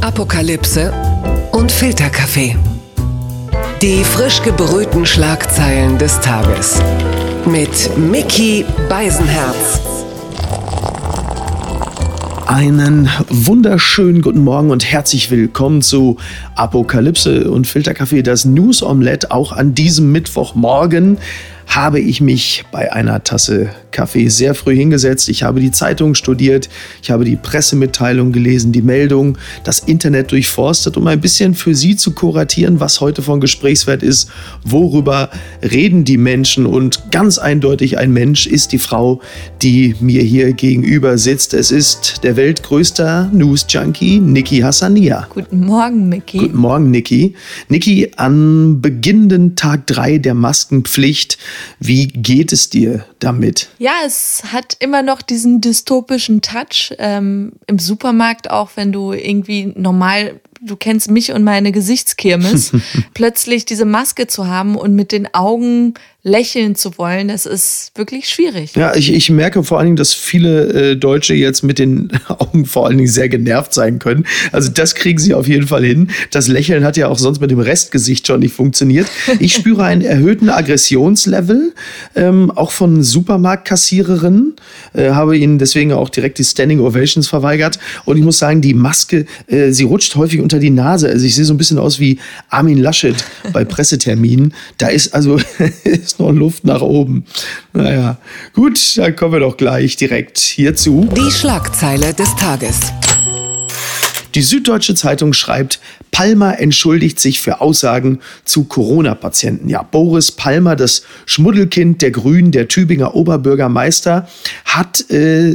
Apokalypse und Filterkaffee. Die frisch gebrühten Schlagzeilen des Tages. Mit Mickey Beisenherz. Einen wunderschönen guten Morgen und herzlich willkommen zu Apokalypse und Filterkaffee, das News Omelette, auch an diesem Mittwochmorgen habe ich mich bei einer Tasse Kaffee sehr früh hingesetzt. Ich habe die Zeitung studiert, ich habe die Pressemitteilung gelesen, die Meldung, das Internet durchforstet, um ein bisschen für Sie zu kuratieren, was heute von Gesprächswert ist, worüber reden die Menschen. Und ganz eindeutig ein Mensch ist die Frau, die mir hier gegenüber sitzt. Es ist der weltgrößte News-Junkie, Niki Hassania. Guten Morgen, Niki. Guten Morgen, Niki. Niki, am beginnenden Tag 3 der Maskenpflicht, wie geht es dir damit? Ja, es hat immer noch diesen dystopischen Touch. Ähm, Im Supermarkt auch, wenn du irgendwie normal du kennst mich und meine Gesichtskirmes, plötzlich diese Maske zu haben und mit den Augen lächeln zu wollen, das ist wirklich schwierig. Ja, ich, ich merke vor allen Dingen, dass viele äh, Deutsche jetzt mit den Augen vor allen Dingen sehr genervt sein können. Also das kriegen sie auf jeden Fall hin. Das Lächeln hat ja auch sonst mit dem Restgesicht schon nicht funktioniert. Ich spüre einen erhöhten Aggressionslevel, ähm, auch von Supermarktkassiererinnen, äh, habe ihnen deswegen auch direkt die Standing Ovations verweigert. Und ich muss sagen, die Maske, äh, sie rutscht häufig unter die Nase. Also ich sehe so ein bisschen aus wie Armin Laschet bei Presseterminen. Da ist also ist noch Luft nach oben. Naja, gut, dann kommen wir doch gleich direkt hierzu. Die Schlagzeile des Tages. Die Süddeutsche Zeitung schreibt, Palmer entschuldigt sich für Aussagen zu Corona-Patienten. Ja, Boris Palmer, das Schmuddelkind der Grünen, der Tübinger Oberbürgermeister, hat, äh,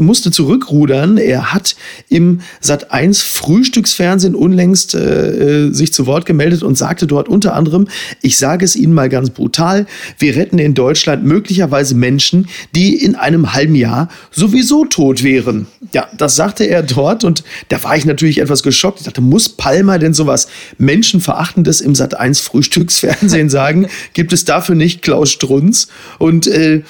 musste zurückrudern. Er hat im Sat1 Frühstücksfernsehen unlängst äh, äh, sich zu Wort gemeldet und sagte dort unter anderem, ich sage es Ihnen mal ganz brutal, wir retten in Deutschland möglicherweise Menschen, die in einem halben Jahr sowieso tot wären. Ja, das sagte er dort und da war ich natürlich etwas geschockt. Ich dachte, muss Palmer denn sowas Menschenverachtendes im Sat 1 Frühstücksfernsehen sagen? Gibt es dafür nicht Klaus Strunz? Und äh,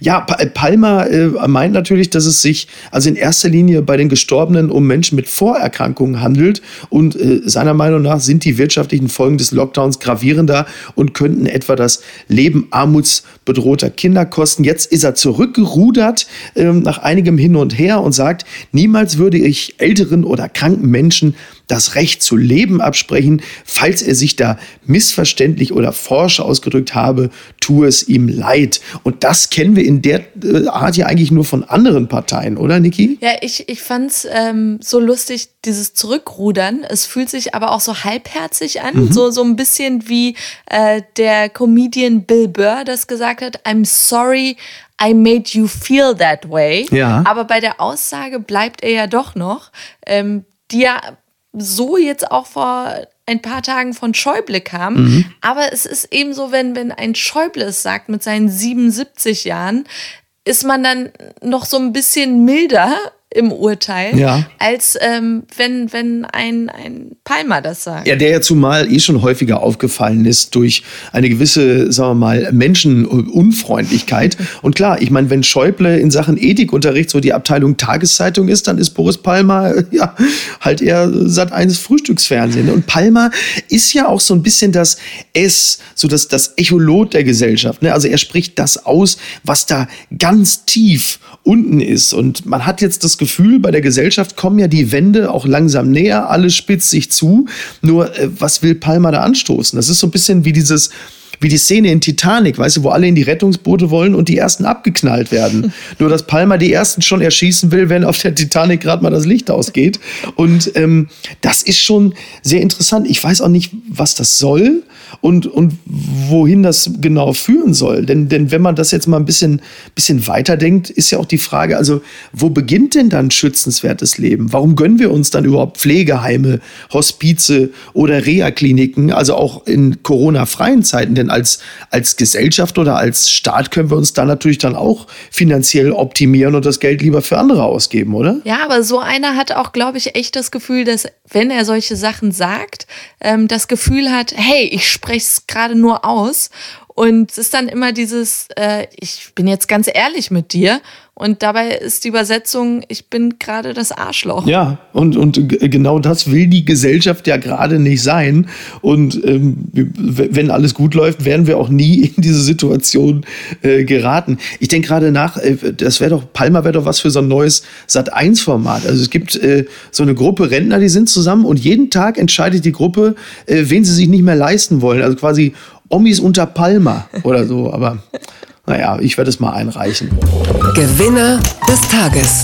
ja, Palmer äh, meint natürlich, dass es sich also in erster Linie bei den Gestorbenen um Menschen mit Vorerkrankungen handelt. Und äh, seiner Meinung nach sind die wirtschaftlichen Folgen des Lockdowns gravierender und könnten etwa das Leben armutsbedrohter Kinder kosten. Jetzt ist er zurückgerudert äh, nach einigem Hin und Her und sagt, niemals würde ich älteren oder kranken Menschen das Recht zu leben absprechen. Falls er sich da missverständlich oder forsch ausgedrückt habe, tue es ihm leid. Und das kennen wir in der äh, Art ja eigentlich nur von anderen Parteien, oder Niki? Ja, ich, ich fand es ähm, so lustig, dieses Zurückrudern. Es fühlt sich aber auch so halbherzig an, mhm. so, so ein bisschen wie äh, der Comedian Bill Burr das gesagt hat, I'm sorry, I made you feel that way. Ja. Aber bei der Aussage bleibt er ja doch noch, ähm, die ja so jetzt auch vor ein paar Tagen von Schäuble kam. Mhm. Aber es ist eben so, wenn, wenn ein Schäuble es sagt mit seinen 77 Jahren, ist man dann noch so ein bisschen milder im Urteil, ja. als ähm, wenn, wenn ein, ein Palmer das sagt. Ja, der ja zumal eh schon häufiger aufgefallen ist durch eine gewisse, sagen wir mal, Menschenunfreundlichkeit. Und klar, ich meine, wenn Schäuble in Sachen Ethikunterricht so die Abteilung Tageszeitung ist, dann ist Boris Palmer ja halt eher Sat 1 Frühstücksfernsehen. Und Palmer ist ja auch so ein bisschen das S, so das, das Echolot der Gesellschaft. Ne? Also er spricht das aus, was da ganz tief unten ist. Und man hat jetzt das Gefühl, bei der Gesellschaft kommen ja die Wände auch langsam näher, alles spitzt sich zu. Nur, äh, was will Palmer da anstoßen? Das ist so ein bisschen wie dieses, wie die Szene in Titanic, weißt du, wo alle in die Rettungsboote wollen und die ersten abgeknallt werden. Nur, dass Palmer die ersten schon erschießen will, wenn auf der Titanic gerade mal das Licht ausgeht. Und ähm, das ist schon sehr interessant. Ich weiß auch nicht, was das soll und, und wohin das genau führen soll. Denn, denn wenn man das jetzt mal ein bisschen, bisschen weiterdenkt, ist ja auch die Frage, also wo beginnt denn dann schützenswertes Leben? Warum gönnen wir uns dann überhaupt Pflegeheime, Hospize oder Reha-Kliniken, also auch in Corona-freien Zeiten? Denn als, als Gesellschaft oder als Staat können wir uns da natürlich dann auch finanziell optimieren und das Geld lieber für andere ausgeben, oder? Ja, aber so einer hat auch, glaube ich, echt das Gefühl, dass wenn er solche Sachen sagt, ähm, das Gefühl hat, hey, ich spreche es gerade nur aus Und es ist dann immer dieses, äh, ich bin jetzt ganz ehrlich mit dir. Und dabei ist die Übersetzung, ich bin gerade das Arschloch. Ja, und, und genau das will die Gesellschaft ja gerade nicht sein. Und ähm, wenn alles gut läuft, werden wir auch nie in diese Situation äh, geraten. Ich denke gerade nach, äh, das wäre doch, Palma wäre doch was für so ein neues Sat1-Format. Also es gibt äh, so eine Gruppe Rentner, die sind zusammen und jeden Tag entscheidet die Gruppe, äh, wen sie sich nicht mehr leisten wollen. Also quasi Omis unter Palma oder so. Aber naja, ich werde es mal einreichen. Gewinner des Tages.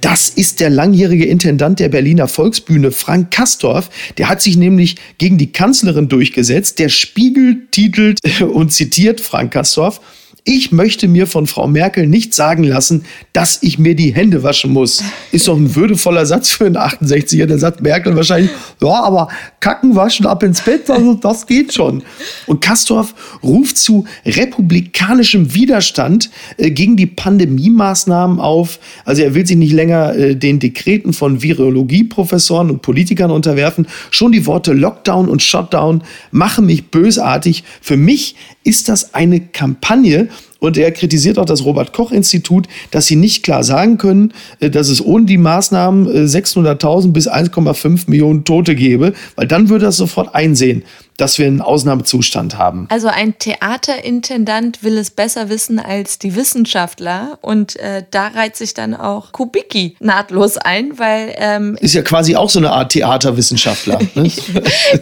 Das ist der langjährige Intendant der Berliner Volksbühne, Frank Kastorf. Der hat sich nämlich gegen die Kanzlerin durchgesetzt. Der Spiegel titelt und zitiert Frank Kastorf. Ich möchte mir von Frau Merkel nicht sagen lassen, dass ich mir die Hände waschen muss. Ist doch ein würdevoller Satz für einen 68er. Der sagt Merkel wahrscheinlich, ja, aber Kacken waschen ab ins Bett, also das geht schon. Und Kastorf ruft zu republikanischem Widerstand äh, gegen die Pandemie-Maßnahmen auf. Also er will sich nicht länger äh, den Dekreten von Virologieprofessoren und Politikern unterwerfen. Schon die Worte Lockdown und Shutdown machen mich bösartig. Für mich ist das eine Kampagne, und er kritisiert auch das Robert-Koch-Institut, dass sie nicht klar sagen können, äh, dass es ohne die Maßnahmen 600.000 äh, bis 1,5 Millionen Tote gäbe, weil dann würde er sofort einsehen, dass wir einen Ausnahmezustand haben. Also ein Theaterintendant will es besser wissen als die Wissenschaftler und äh, da reiht sich dann auch Kubicki nahtlos ein, weil ähm, ist ja quasi auch so eine Art Theaterwissenschaftler. Ne?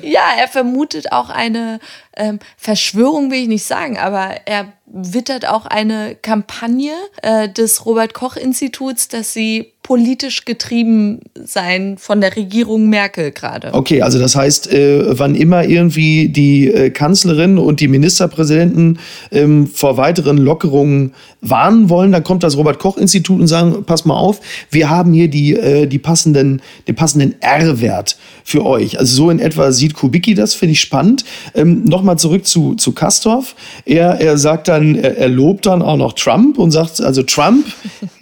ja, er vermutet auch eine ähm, Verschwörung, will ich nicht sagen, aber er wittert auch eine Kampagne äh, des Robert Koch Instituts, dass sie politisch getrieben sein von der Regierung Merkel gerade. Okay, also das heißt, äh, wann immer irgendwie die äh, Kanzlerin und die Ministerpräsidenten ähm, vor weiteren Lockerungen warnen wollen, dann kommt das Robert Koch Institut und sagen, pass mal auf, wir haben hier die, äh, die passenden, den passenden R-Wert für euch. Also so in etwa sieht Kubicki das, finde ich spannend. Ähm, Nochmal zurück zu, zu Kastorf. Er, er sagt dann, er, er lobt dann auch noch Trump und sagt, also Trump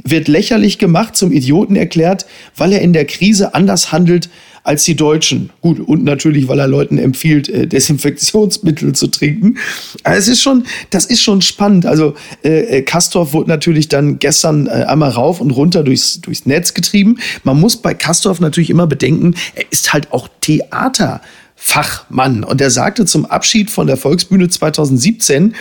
wird lächerlich gemacht, zum Idioten erklärt, weil er in der Krise anders handelt als die Deutschen. Gut, und natürlich, weil er Leuten empfiehlt, äh, Desinfektionsmittel zu trinken. Aber es ist schon, das ist schon spannend. Also äh, äh, Kastorf wurde natürlich dann gestern äh, einmal rauf und runter durchs, durchs Netz getrieben. Man muss bei Kastorf natürlich immer bedenken, er ist halt auch Theaterfachmann. Und er sagte zum Abschied von der Volksbühne 2017,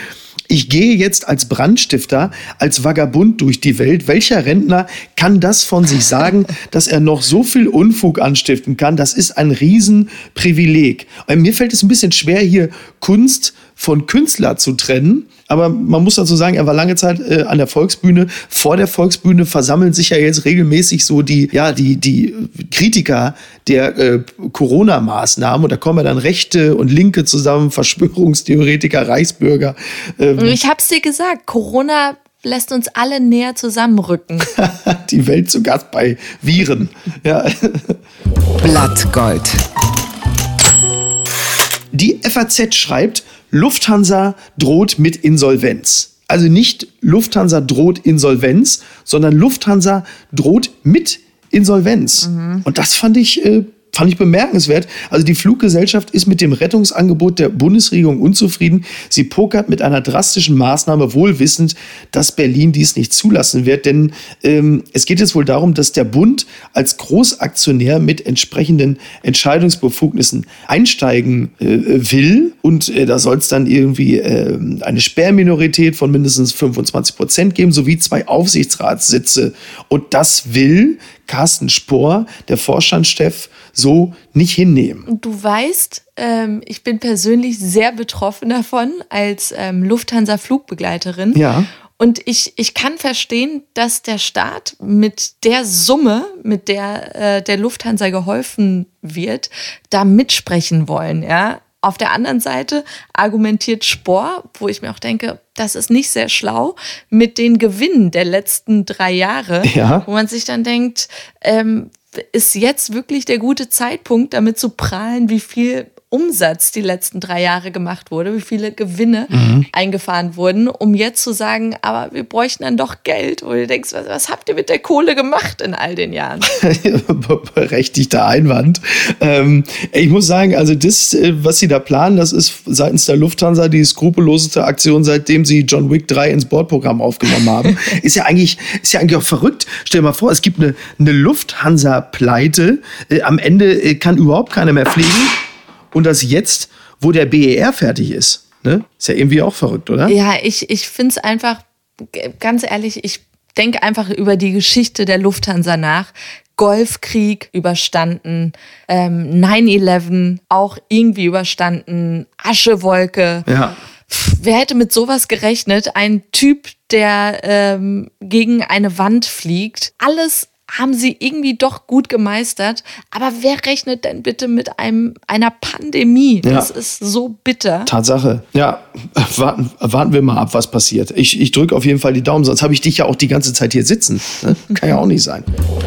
ich gehe jetzt als Brandstifter, als Vagabund durch die Welt. Welcher Rentner kann das von sich sagen, dass er noch so viel Unfug anstiften kann? Das ist ein Riesenprivileg. Und mir fällt es ein bisschen schwer, hier Kunst von Künstler zu trennen. Aber man muss dazu sagen, er war lange Zeit äh, an der Volksbühne. Vor der Volksbühne versammeln sich ja jetzt regelmäßig so die, ja, die, die Kritiker der äh, Corona-Maßnahmen. Und da kommen ja dann Rechte und Linke zusammen, Verschwörungstheoretiker, Reichsbürger. Ähm. Ich hab's dir gesagt, Corona lässt uns alle näher zusammenrücken. die Welt zu Gast bei Viren. Ja. Blattgold. Die FAZ schreibt, Lufthansa droht mit Insolvenz. Also nicht Lufthansa droht Insolvenz, sondern Lufthansa droht mit Insolvenz. Mhm. Und das fand ich äh, fand ich bemerkenswert. Also die Fluggesellschaft ist mit dem Rettungsangebot der Bundesregierung unzufrieden. Sie pokert mit einer drastischen Maßnahme, wohl wissend, dass Berlin dies nicht zulassen wird. Denn ähm, es geht jetzt wohl darum, dass der Bund als Großaktionär mit entsprechenden Entscheidungsbefugnissen einsteigen äh, will. Und äh, da soll es dann irgendwie äh, eine Sperrminorität von mindestens 25 Prozent geben, sowie zwei Aufsichtsratssitze. Und das will Carsten Spohr, der Vorstandschef, so nicht hinnehmen. Du weißt, ähm, ich bin persönlich sehr betroffen davon als ähm, Lufthansa-Flugbegleiterin. Ja. Und ich, ich kann verstehen, dass der Staat mit der Summe, mit der äh, der Lufthansa geholfen wird, da mitsprechen wollen. Ja? Auf der anderen Seite argumentiert Spor, wo ich mir auch denke, das ist nicht sehr schlau, mit den Gewinnen der letzten drei Jahre, ja. wo man sich dann denkt, ähm, ist jetzt wirklich der gute Zeitpunkt, damit zu prahlen, wie viel Umsatz die letzten drei Jahre gemacht wurde, wie viele Gewinne eingefahren wurden, um jetzt zu sagen, aber wir bräuchten dann doch Geld. Wo du denkst, was, was habt ihr mit der Kohle gemacht in all den Jahren? Berechtigter Einwand. Ähm, ich muss sagen, also das, äh, was sie da planen, das ist seitens der Lufthansa die skrupelloseste Aktion, seitdem sie John Wick 3 ins Bordprogramm aufgenommen haben. ist ja eigentlich, ist ja eigentlich auch verrückt. Stell dir mal vor, es gibt eine, eine Lufthansa-Pleite. Äh, am Ende äh, kann überhaupt keiner mehr fliegen. Und das jetzt, wo der BER fertig ist. Ne? Ist ja irgendwie auch verrückt, oder? Ja, ich, ich finde es einfach, ganz ehrlich, ich denke einfach über die Geschichte der Lufthansa nach. Golfkrieg überstanden, ähm, 9-11 auch irgendwie überstanden, Aschewolke. Ja. Wer hätte mit sowas gerechnet? Ein Typ, der ähm, gegen eine Wand fliegt. Alles haben sie irgendwie doch gut gemeistert. Aber wer rechnet denn bitte mit einem, einer Pandemie? Ja. Das ist so bitter. Tatsache. Ja, warten, warten wir mal ab, was passiert. Ich, ich drücke auf jeden Fall die Daumen, sonst habe ich dich ja auch die ganze Zeit hier sitzen. Ne? Kann ja auch nicht sein.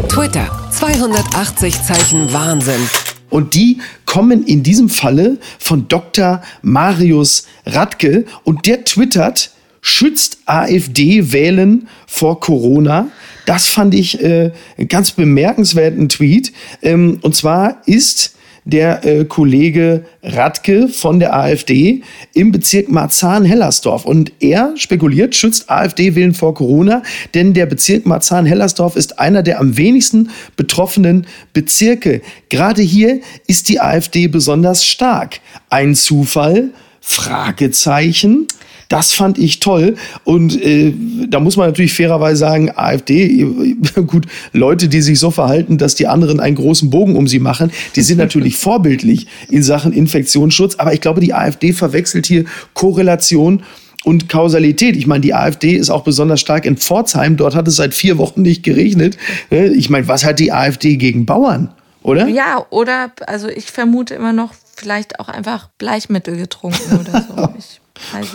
Twitter. 280 Zeichen Wahnsinn. Und die kommen in diesem Falle von Dr. Marius Radke und der twittert, schützt AfD wählen vor Corona. Das fand ich äh, ganz bemerkenswerten Tweet. Ähm, und zwar ist der äh, Kollege Radke von der AfD im Bezirk Marzahn-Hellersdorf. Und er spekuliert, schützt AfD-Wählen vor Corona, denn der Bezirk Marzahn-Hellersdorf ist einer der am wenigsten betroffenen Bezirke. Gerade hier ist die AfD besonders stark. Ein Zufall? Fragezeichen. Das fand ich toll. Und äh, da muss man natürlich fairerweise sagen, AfD, gut, Leute, die sich so verhalten, dass die anderen einen großen Bogen um sie machen, die sind natürlich vorbildlich in Sachen Infektionsschutz. Aber ich glaube, die AfD verwechselt hier Korrelation und Kausalität. Ich meine, die AfD ist auch besonders stark in Pforzheim. Dort hat es seit vier Wochen nicht geregnet. Äh, Ich meine, was hat die AfD gegen Bauern? Oder? Ja, oder, also ich vermute immer noch, vielleicht auch einfach Bleichmittel getrunken oder so. Ich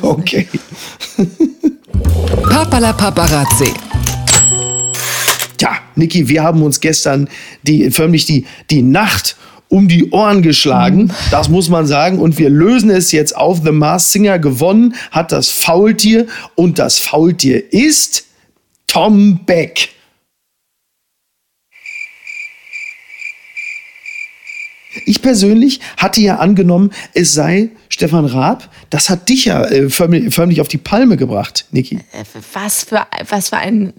Okay. Papala Paparazzi. Tja, Niki, wir haben uns gestern die, förmlich die, die Nacht um die Ohren geschlagen. Das muss man sagen. Und wir lösen es jetzt auf. The Mars Singer gewonnen hat das Faultier. Und das Faultier ist Tom Beck. Ich persönlich hatte ja angenommen, es sei Stefan Raab. Das hat dich ja äh, förmlich, auf die Palme gebracht, Niki. Äh, Was für, was für ein.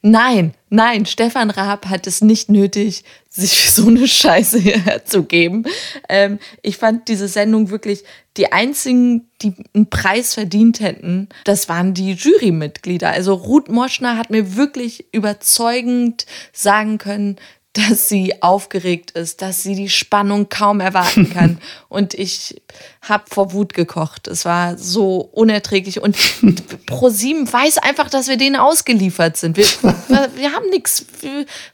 Nein, nein, Stefan Raab hat es nicht nötig, sich so eine Scheiße herzugeben. Ähm, ich fand diese Sendung wirklich, die einzigen, die einen Preis verdient hätten, das waren die Jurymitglieder. Also Ruth Moschner hat mir wirklich überzeugend sagen können, dass sie aufgeregt ist, dass sie die Spannung kaum erwarten kann. Und ich habe vor Wut gekocht. Es war so unerträglich. Und ProSieben weiß einfach, dass wir denen ausgeliefert sind. Wir, wir haben nichts.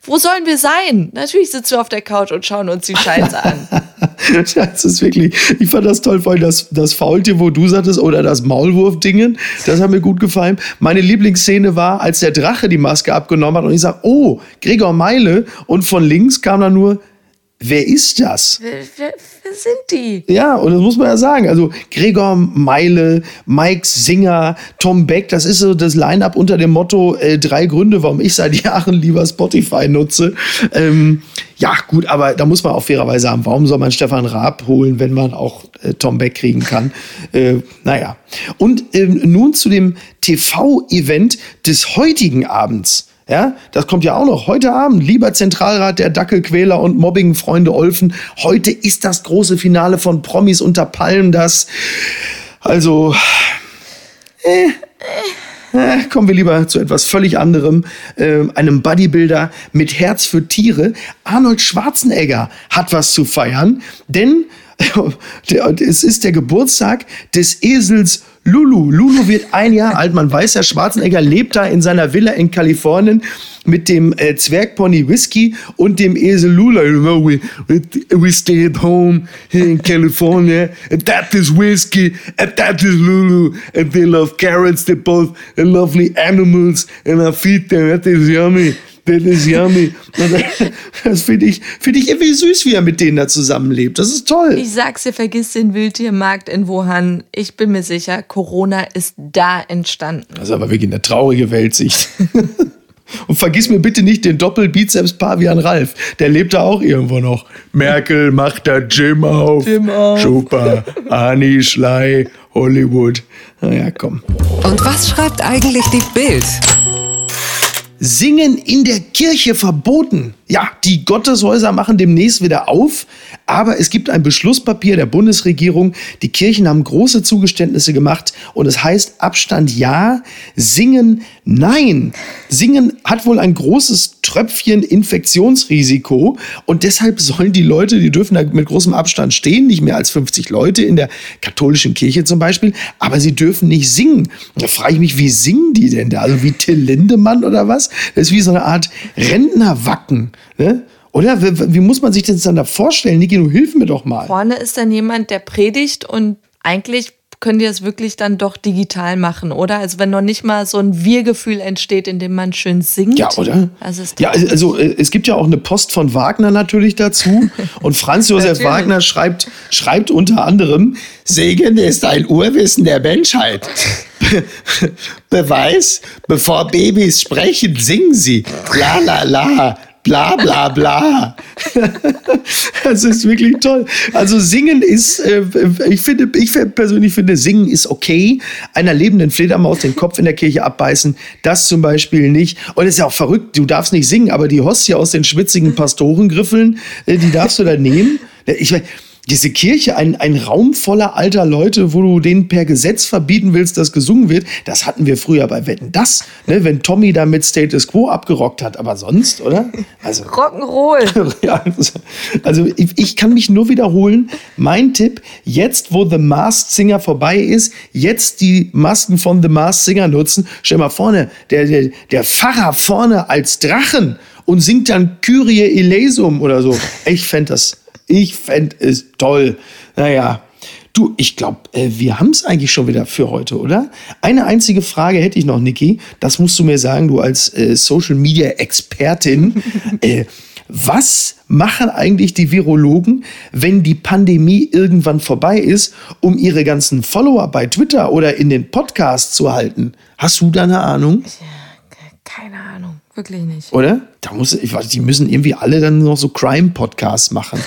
Wo sollen wir sein? Natürlich sitzen wir auf der Couch und schauen uns die Scheiße an. Das ist wirklich, ich fand das toll, vor allem das, das Faultier, wo du sagtest, oder das Maulwurf-Dingen, das hat mir gut gefallen. Meine Lieblingsszene war, als der Drache die Maske abgenommen hat und ich sag, oh, Gregor Meile und von links kam dann nur, wer ist das? Wer, wer, wer sind die? Ja, und das muss man ja sagen. Also Gregor Meile, Mike Singer, Tom Beck, das ist so das Line-up unter dem Motto äh, drei Gründe, warum ich seit Jahren lieber Spotify nutze. Ähm, ja, gut, aber da muss man auch fairerweise sagen, warum soll man Stefan Raab holen, wenn man auch äh, Tom Beck kriegen kann? äh, naja. Und ähm, nun zu dem TV-Event des heutigen Abends. Ja, das kommt ja auch noch. Heute Abend, lieber Zentralrat der Dackelquäler und Mobbingfreunde Olfen. Heute ist das große Finale von Promis unter Palmen, das. Also. Äh, äh, kommen wir lieber zu etwas völlig anderem. Äh, einem Bodybuilder mit Herz für Tiere. Arnold Schwarzenegger hat was zu feiern, denn es ist der Geburtstag des Esels Lulu. Lulu wird ein Jahr alt. Man weiß ja, Schwarzenegger lebt da in seiner Villa in Kalifornien mit dem äh, Zwergpony Whisky und dem Esel Lula. You know, we, we, stay at home here in California. And that is Whiskey and that is Lulu. And they love carrots. They're both lovely animals. And I feed them. That is yummy. Das ist yummy. Das finde ich, finde ich irgendwie süß, wie er mit denen da zusammenlebt. Das ist toll. Ich sag's dir, vergiss den Wildtiermarkt in Wuhan. Ich bin mir sicher, Corona ist da entstanden. Das ist aber wirklich eine traurige Weltsicht. Und vergiss mir bitte nicht den Doppelbizeps-Pavian Ralf. Der lebt da auch irgendwo noch. Merkel macht da Gym auf. Gym auf. Super. Ani Schley, Hollywood. Naja, komm. Und was schreibt eigentlich die Bild? Singen in der Kirche verboten. Ja, die Gotteshäuser machen demnächst wieder auf, aber es gibt ein Beschlusspapier der Bundesregierung. Die Kirchen haben große Zugeständnisse gemacht und es heißt Abstand ja, Singen nein. Singen hat wohl ein großes Tröpfchen Infektionsrisiko und deshalb sollen die Leute, die dürfen da mit großem Abstand stehen, nicht mehr als 50 Leute in der katholischen Kirche zum Beispiel, aber sie dürfen nicht singen. Da frage ich mich, wie singen die denn da? Also wie Till Lindemann oder was? Das ist wie so eine Art Rentnerwacken. Ne? Oder wie, wie muss man sich das dann da vorstellen? Niki, du hilf mir doch mal. Vorne ist dann jemand, der predigt und eigentlich können die das wirklich dann doch digital machen, oder? Also wenn noch nicht mal so ein Wir-Gefühl entsteht, indem man schön singt. Ja, oder? Das ist ja, traurig. also äh, es gibt ja auch eine Post von Wagner natürlich dazu. Und Franz Josef. Wagner schreibt, schreibt unter anderem, Segen ist ein Urwissen der Menschheit. Beweis, bevor Babys sprechen, singen sie. La la la. Bla bla bla. Das ist wirklich toll. Also singen ist, äh, ich finde, ich persönlich finde, singen ist okay. Einer lebenden Fledermaus den Kopf in der Kirche abbeißen, das zum Beispiel nicht. Und es ist ja auch verrückt, du darfst nicht singen, aber die Hostie aus den schwitzigen Pastorengriffeln, äh, die darfst du da nehmen. Ich meine, diese Kirche, ein, ein Raum voller alter Leute, wo du denen per Gesetz verbieten willst, dass gesungen wird, das hatten wir früher bei Wetten. Das, ne, wenn Tommy da mit Status Quo abgerockt hat, aber sonst, oder? Also, Rock'n'Roll. ja, also- also ich, ich kann mich nur wiederholen. Mein Tipp, jetzt wo The Masked Singer vorbei ist, jetzt die Masken von The Masked Singer nutzen. Stell mal vorne, der, der, der Pfarrer vorne als Drachen und singt dann Kyrie eleisum oder so. Ich fände das, ich fände es toll. Naja. Du, ich glaube, äh, wir haben es eigentlich schon wieder für heute, oder? Eine einzige Frage hätte ich noch, Niki. Das musst du mir sagen, du als äh, Social Media Expertin. äh, was machen eigentlich die Virologen, wenn die Pandemie irgendwann vorbei ist, um ihre ganzen Follower bei Twitter oder in den Podcasts zu halten? Hast du da eine Ahnung? Keine Ahnung, wirklich nicht. Oder? Da muss, ich weiß, die müssen irgendwie alle dann noch so Crime-Podcasts machen.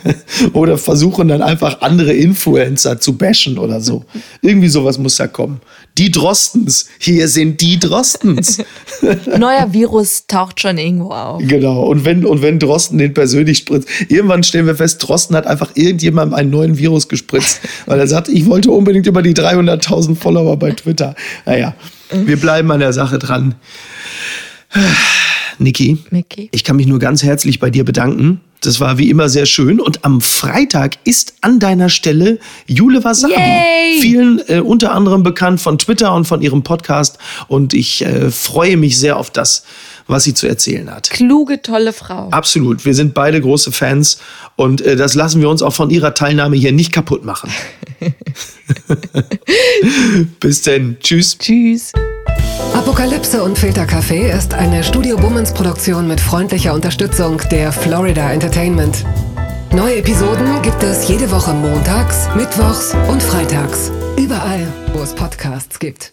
oder versuchen dann einfach andere Influencer zu bashen oder so. Irgendwie sowas muss da kommen. Die Drostens. Hier sind die Drostens. Neuer Virus taucht schon irgendwo auf. genau. Und wenn, und wenn Drosten den persönlich spritzt. Irgendwann stellen wir fest, Drosten hat einfach irgendjemandem einen neuen Virus gespritzt. Weil er sagt, ich wollte unbedingt über die 300.000 Follower bei Twitter. Naja, wir bleiben an der Sache dran. Niki, Mickey. ich kann mich nur ganz herzlich bei dir bedanken. Das war wie immer sehr schön. Und am Freitag ist an deiner Stelle Jule Wasabi. Yay! Vielen äh, unter anderem bekannt von Twitter und von ihrem Podcast. Und ich äh, freue mich sehr auf das, was sie zu erzählen hat. Kluge, tolle Frau. Absolut. Wir sind beide große Fans. Und äh, das lassen wir uns auch von ihrer Teilnahme hier nicht kaputt machen. Bis denn. Tschüss. Tschüss. Apokalypse und Filtercafé ist eine Studio Bummens Produktion mit freundlicher Unterstützung der Florida Entertainment. Neue Episoden gibt es jede Woche montags, mittwochs und freitags. Überall, wo es Podcasts gibt.